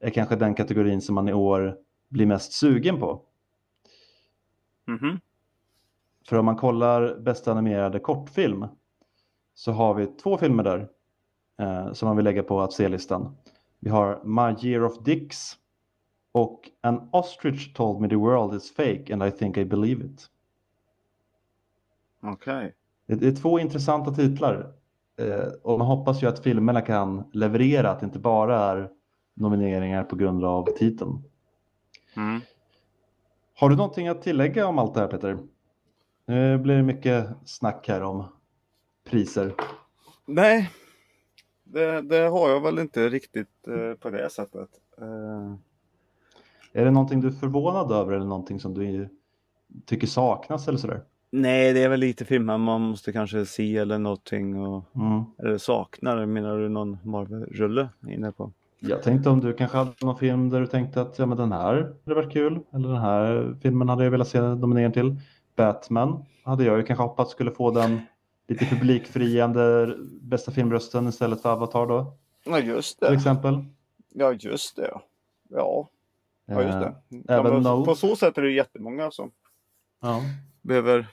är kanske den kategorin som man i år blir mest sugen på. Mhm. För om man kollar bästa animerade kortfilm så har vi två filmer där eh, som man vill lägga på att se-listan. Vi har My Year of Dicks och An Ostrich Told Me The World Is Fake and I Think I Believe It. Okej. Det det är två intressanta titlar eh, och man hoppas ju att filmerna kan leverera att det inte bara är nomineringar på grund av titeln. Mm. Har du någonting att tillägga om allt det här Peter? Nu blir det mycket snack här om priser. Nej, det, det har jag väl inte riktigt eh, på det sättet. Eh, Är det någonting du är förvånad över eller någonting som du tycker saknas eller sådär? nej, det är väl lite filmer man måste kanske se eller någonting. Och, Mm. eller saknar, menar du någon Marvel-rulle inne på? Jag tänkte om du kanske hade någon film där du tänkte att ja, men den här hade varit kul. Eller den här filmen hade jag velat se nominering till. Batman hade jag ju kanske hoppats skulle få den lite publikfriande bästa filmrösten istället för Avatar då. Ja, just Till exempel. Ja, just det. Ja, ja just det. Eh, Ja, även Note. på så sätt är det jättemånga som Ja. behöver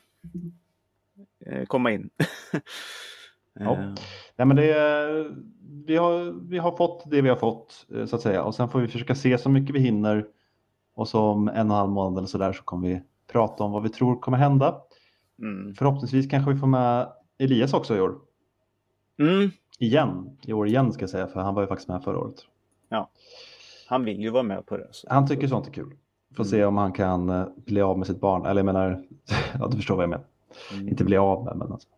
eh, komma in. Ja. Eh, Nej, men det, vi, har, vi har fått det vi har fått eh, så att säga och sen får vi försöka se så mycket vi hinner och så om en och en halv månad eller sådär så kommer vi prata om vad vi tror kommer hända. mm. Förhoppningsvis kanske vi får med Elias också i år. Mm. Igen, i år igen ska jag säga för han var ju faktiskt med förra året. Han vill ju vara med på det. Så. Han tycker sånt är kul. Får Mm. se om han kan eh, bli av med sitt barn. Eller jag menar, ja du förstår vad jag menar. Mm. Inte bli av med men alltså, ja.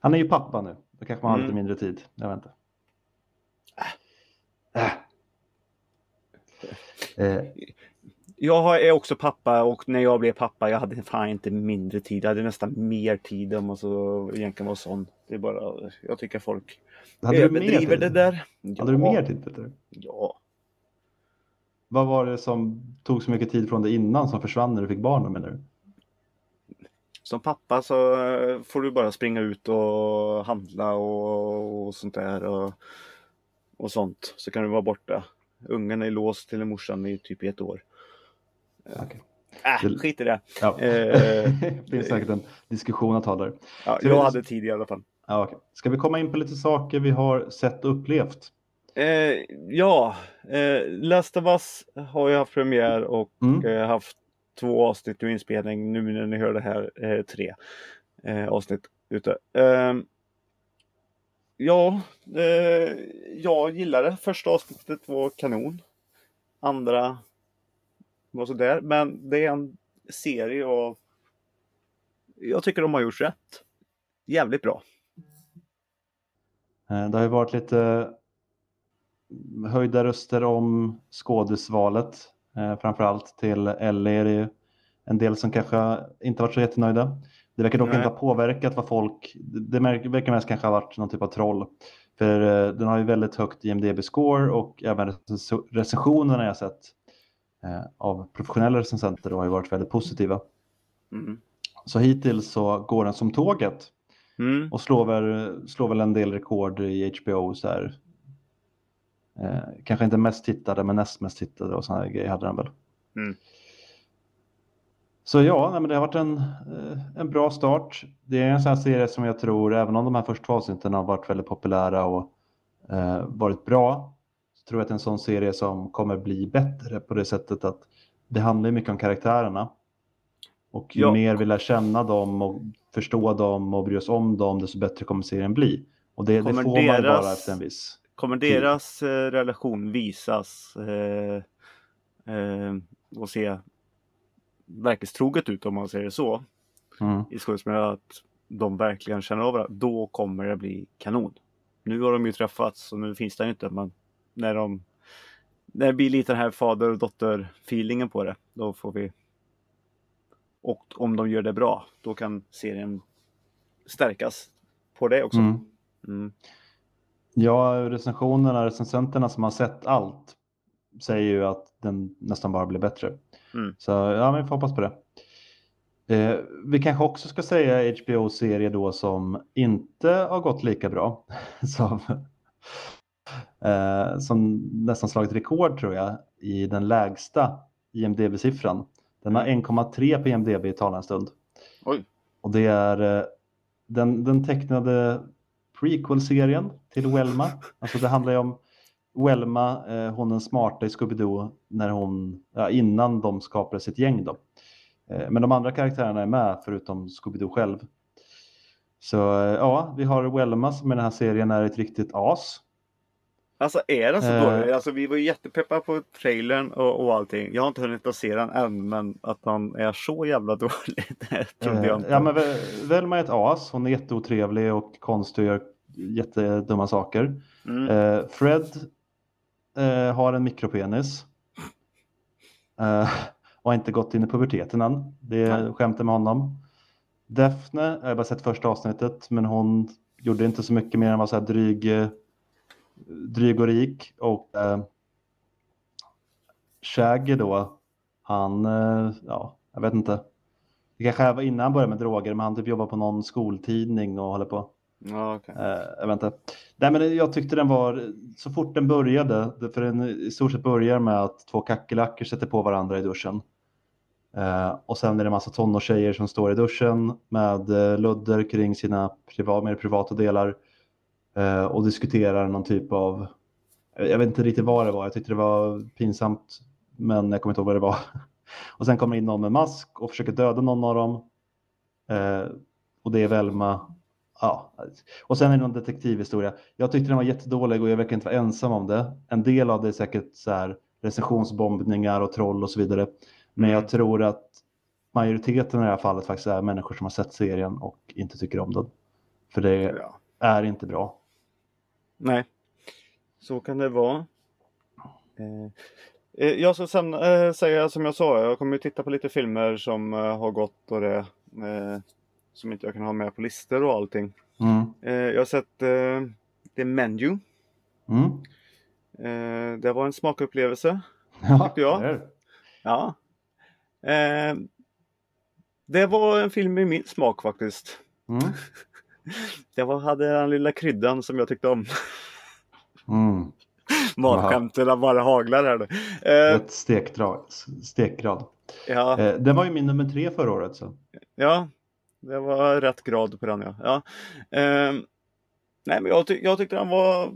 Han är ju pappa nu. Då kanske man har Mm. lite mindre tid. Jag vet inte. Äh. Eh, Jag är också pappa och när jag blev pappa jag hade fan inte mindre tid. Jag hade nästan mer tid om man så egentligen vara sån. Det är bara, jag tycker folk hade överdriver det där. Ja. Hade du mer tid Peter? Ja. Vad var det som tog så mycket tid från dig innan som försvann när du fick barn menar du? Som pappa så eh, får du bara springa ut och handla och, och sånt där. Och, och sånt. Så kan du vara borta. Ungen är låst till morsan i typ ett år. Okej. Äh, Det- skit i det. Ja. Eh. det finns säkert en diskussion att ha där. Ja, jag det- hade tid i alla fall. Ja, okej. Ska vi komma in på lite saker vi har sett och upplevt? Eh, ja, eh, Last of Us har ju haft premiär och Mm. eh, haft två avsnitt ur inspelning. Nu när ni hör det här, eh, tre eh, avsnitt ute. Eh, ja, eh, jag gillar det. Första avsnittet var kanon. Andra var sådär. Men det är en serie av... Jag tycker de har gjort rätt. Jävligt bra. Eh, det har ju varit lite eh, höjda röster om skådisvalet. Eh, framförallt till Ellie är det ju en del som kanske inte varit så jättenöjda. Det verkar dock Nej. inte ha påverkat vad folk, det verkar mest kanske ha varit någon typ av troll. För eh, den har ju väldigt högt IMDB-score och även recensionerna jag sett eh, av professionella recensenter har ju varit väldigt positiva. Mm. Så hittills så går den som tåget Mm. och slår väl, slår väl en del rekord i HBO så här. Eh, kanske inte mest tittade men näst mest tittade och sådana grejer hade den väl. Mm. Så ja, nej, men det har varit en, eh, en bra start. Det är en sån här serie som jag tror, även om de här första avsnitten har varit väldigt populära och eh, varit bra, så tror jag att det är en sån serie som kommer bli bättre på det sättet att det handlar mycket om karaktärerna. Och ju Ja. mer vi lär känna dem och förstå dem och bry oss om dem, desto bättre kommer serien bli. Och det, det får Kommer man deras- bara efter en viss. Kommer deras eh, relation visas eh, eh, och se verklighetstroget ut om man säger det så Mm. i skådespelare att de verkligen känner av varandra, då kommer det bli kanon. Nu har de ju träffats och nu finns det inte men när de när det blir lite den här fader och dotter feelingen på det, då får vi och om de gör det bra, då kan serien stärkas på det också. Mm. Mm. Ja, recensionerna, recensenterna som har sett allt säger ju att den nästan bara blir bättre. Mm. Så ja, men vi får hoppas på det. Eh, vi kanske också ska säga HBO-serie då som inte har gått lika bra. som, eh, som nästan slagit rekord tror jag i den lägsta IMDB-siffran. Den har 1,3 på IMDB i talande stund. Oj. Och det är eh, den, den tecknade prequel-serien till Welma. Alltså det handlar ju om Welma, eh, hon den smarta i Scooby-Doo, när hon, ja, innan de skapade sitt gäng då. Eh, men de andra karaktärerna är med förutom Scooby-Doo själv. Så eh, ja, vi har Welma som i den här serien är ett riktigt as. Alltså är den så Eh. dålig? Alltså vi var ju jättepeppade på trailern och, och allting. Jag har inte hunnit att se den än men att han är så jävla dålig, det trodde jag Eh, inte. ja, men Ve- Velma är ett as, hon är jätteotrevlig och konstig och gör jättedumma saker. Mm. Eh, Fred eh, har en mikropenis. Och har inte gått in i puberteten än. Det är Nej. skämtet med honom. Daphne, jag har bara sett första avsnittet, men hon gjorde inte så mycket mer än att vara så här dryg, dryg och rik. Och eh, Shaggy då, han, eh, ja, jag vet inte. Det kanske var innan han började med droger, men han typ jobbar på någon skoltidning och håller på. Ja, okej. Eh, jag vet inte. Nej, men jag tyckte den var, så fort den började, för den i stort sett börjar med att två kackerlackor sätter på varandra i duschen. Eh, och sen är det en massa tonårstjejer som står i duschen med eh, ludder kring sina priva, mer privata delar och diskuterar någon typ av, jag vet inte riktigt vad det var, jag tyckte det var pinsamt, men jag kommer inte ihåg vad det var. Och sen kommer in någon med mask och försöker döda någon av dem. Eh, och det är Velma. Ja. Och sen är det någon detektivhistoria. Jag tyckte den var jättedålig och jag verkar inte vara ensam om det. En del av det är säkert så här recensionsbombningar och troll och så vidare. Men jag tror att majoriteten i det här fallet faktiskt är människor som har sett serien och inte tycker om den. För det är inte bra. Nej, så kan det vara. Eh, eh, jag ska sen eh, säga som jag sa, jag kommer ju titta på lite filmer som eh, har gått och det. Eh, som inte jag kan ha med på listor och allting. Mm. Eh, jag har sett eh, The Menu. Mm. Det var en smakupplevelse. Ja, Tyckte jag. det. Ja. Det var en film i min smak faktiskt. Mm. Det var, hade den lilla kryddan som jag tyckte om. Mm. Matskämten bara haglar här nu. Eh, Ett stekgrad. stekgrad. ja, Eh, den var ju min nummer tre förra året. Så. ja, det var rätt grad på den ja. ja. Eh, nej men jag, ty- jag tyckte den var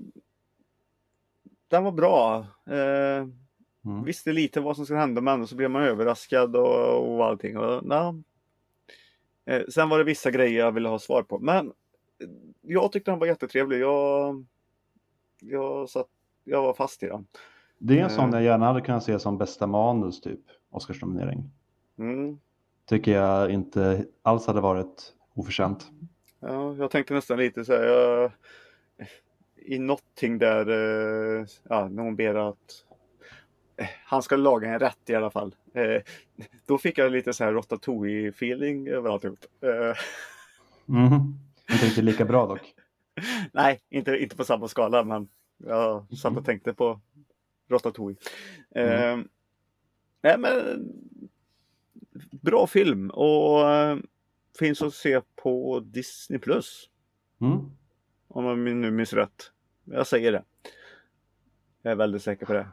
Den var bra. Eh, Mm. visste lite vad som skulle hända men ändå så blev man överraskad och, och allting. Och, ja. eh, sen var det vissa grejer jag ville ha svar på. Men jag tyckte den var jättetrevlig. Jag, jag, satt, jag var fast i den. Det är en sån Eh. jag gärna hade kunnat se som bästa manus, typ. Oscarsnominering. Mm. Tycker jag inte alls hade varit oförtjänt. Ja, jag tänkte nästan lite så här. Jag, I någonting där, eh, ja, när hon ber att han ska laga en rätt i alla fall. Eh, då fick jag lite så här Ratatouille-feeling över alltihop. Eh, Mm. Inte riktigt lika bra dock. nej, inte, inte på samma skala, men jag satt och tänkte på Ratatouille. Eh, nej, men bra film och eh, finns att se på Disney Plus. Mm. Om jag nu minns rätt. Jag säger det. Jag är väldigt säker på det.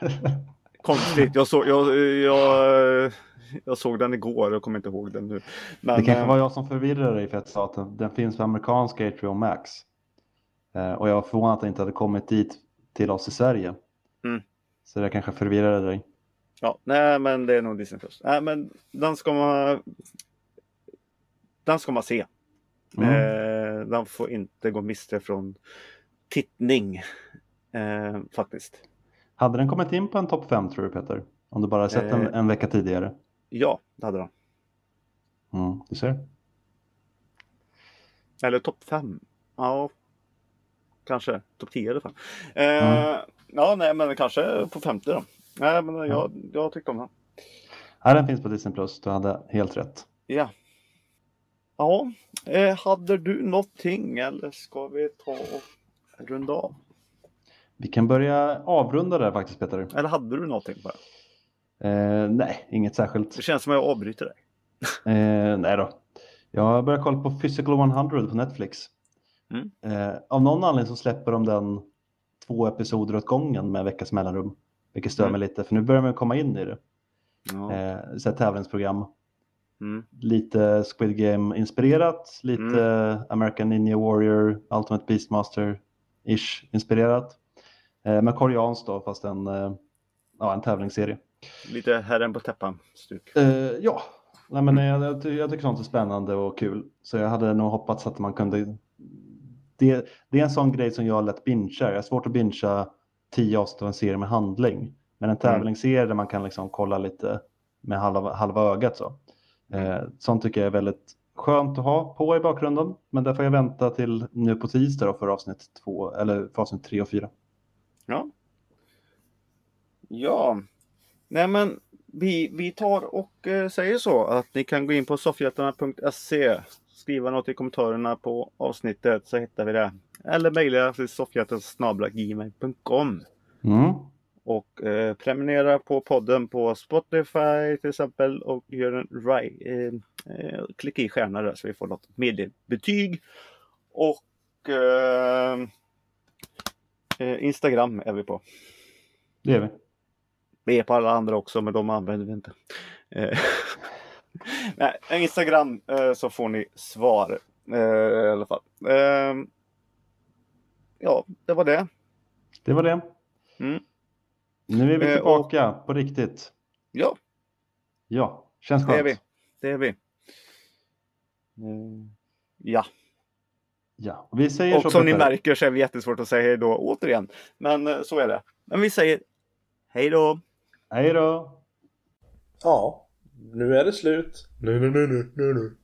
Konstigt. Jag, så, jag, jag, jag såg den igår. Jag kommer inte ihåg den nu. Men, Det kanske eh, var jag som förvirrade dig för att jag sa att den, finns på amerikanska HBO Max. Eh, och jag var förvånad att den inte hade kommit dit till oss i Sverige. Mm. Så det kanske förvirrade dig. Ja, nej, men det är nog Disney Plus. Nej, men den ska man. Den ska man se. Mm. Eh, den får inte gå miste från tittning. Eh, faktiskt. Hade den kommit in på en topp 5 tror du Peter? Om du bara sett den Eh. en vecka tidigare? Ja, det hade den. Mm, du ser. Eller topp 5. Ja. Kanske topp 10 i alla fall. Eh, Ja, nej, men kanske på 50 då. Nej, men jag, jag tyckte om den. Ja, den finns på Disney Plus. Du hade helt rätt. Ja. Ja, eh, hade du någonting eller ska vi ta och runda av? Vi kan börja avrunda där faktiskt Peter. Eller hade du någonting bara? Eh, nej, inget särskilt. Det känns som att jag avbryter dig. Eh, nej då. Jag har börjat kolla på Physical 100 på Netflix. Mm. Eh, av någon anledning så släpper de den två episoder åt gången med en veckas mellanrum. Vilket stör Mm. mig lite, för nu börjar man komma in i det. Ja. Eh, så tävlingsprogram. Mm. Lite Squid Game-inspirerat, lite American Ninja Warrior, Ultimate Beastmaster-ish inspirerat. Eh, men koreanskt då, fast en, eh, ja, en tävlingsserie. Lite herren på täppan stuk. Eh, ja, Nej, men jag, jag, ty- jag tycker sånt är spännande och kul. Så jag hade nog hoppats att man kunde... Det, det är en sån grej som jag lätt bingear. Jag har svårt att bingea tio avsnitt av en serie med handling. Men en tävlingsserie där man kan liksom kolla lite med halva, halva ögat. Så. Eh, sånt tycker jag är väldigt skönt att ha på i bakgrunden. Men där får jag vänta till nu på tisdag då för avsnitt två, eller för avsnitt tre och fyra. Ja. Ja. Nej men vi, vi tar och eh, säger så att ni kan gå in på soffhjältarna.se Skriva något i kommentarerna på avsnittet så hittar vi det. Eller mejla till soffhjältarna.gmail.com Mm. Och eh, prenumerera på podden på Spotify till exempel och gör en right, eh, eh, klicka i stjärnor där så vi får något mediebetyg. Och eh, Instagram är vi på. Det är vi. Vi är på alla andra också men de använder vi inte. Eh, Nej, Instagram eh, så får ni svar eh, i alla fall. Eh, ja, det var det. Det var det. Mm. Nu är vi Eh, och- tillbaka på riktigt. Ja, Ja, känns det är skönt. vi. Det är vi. Ja. Ja, och vi säger så Och som ni Peter. märker så är det jättesvårt att säga hej då återigen. Men så är det. Men vi säger hej då. Hej då! Ja, nu är det slut. Nu, nu, nu, nu, nu.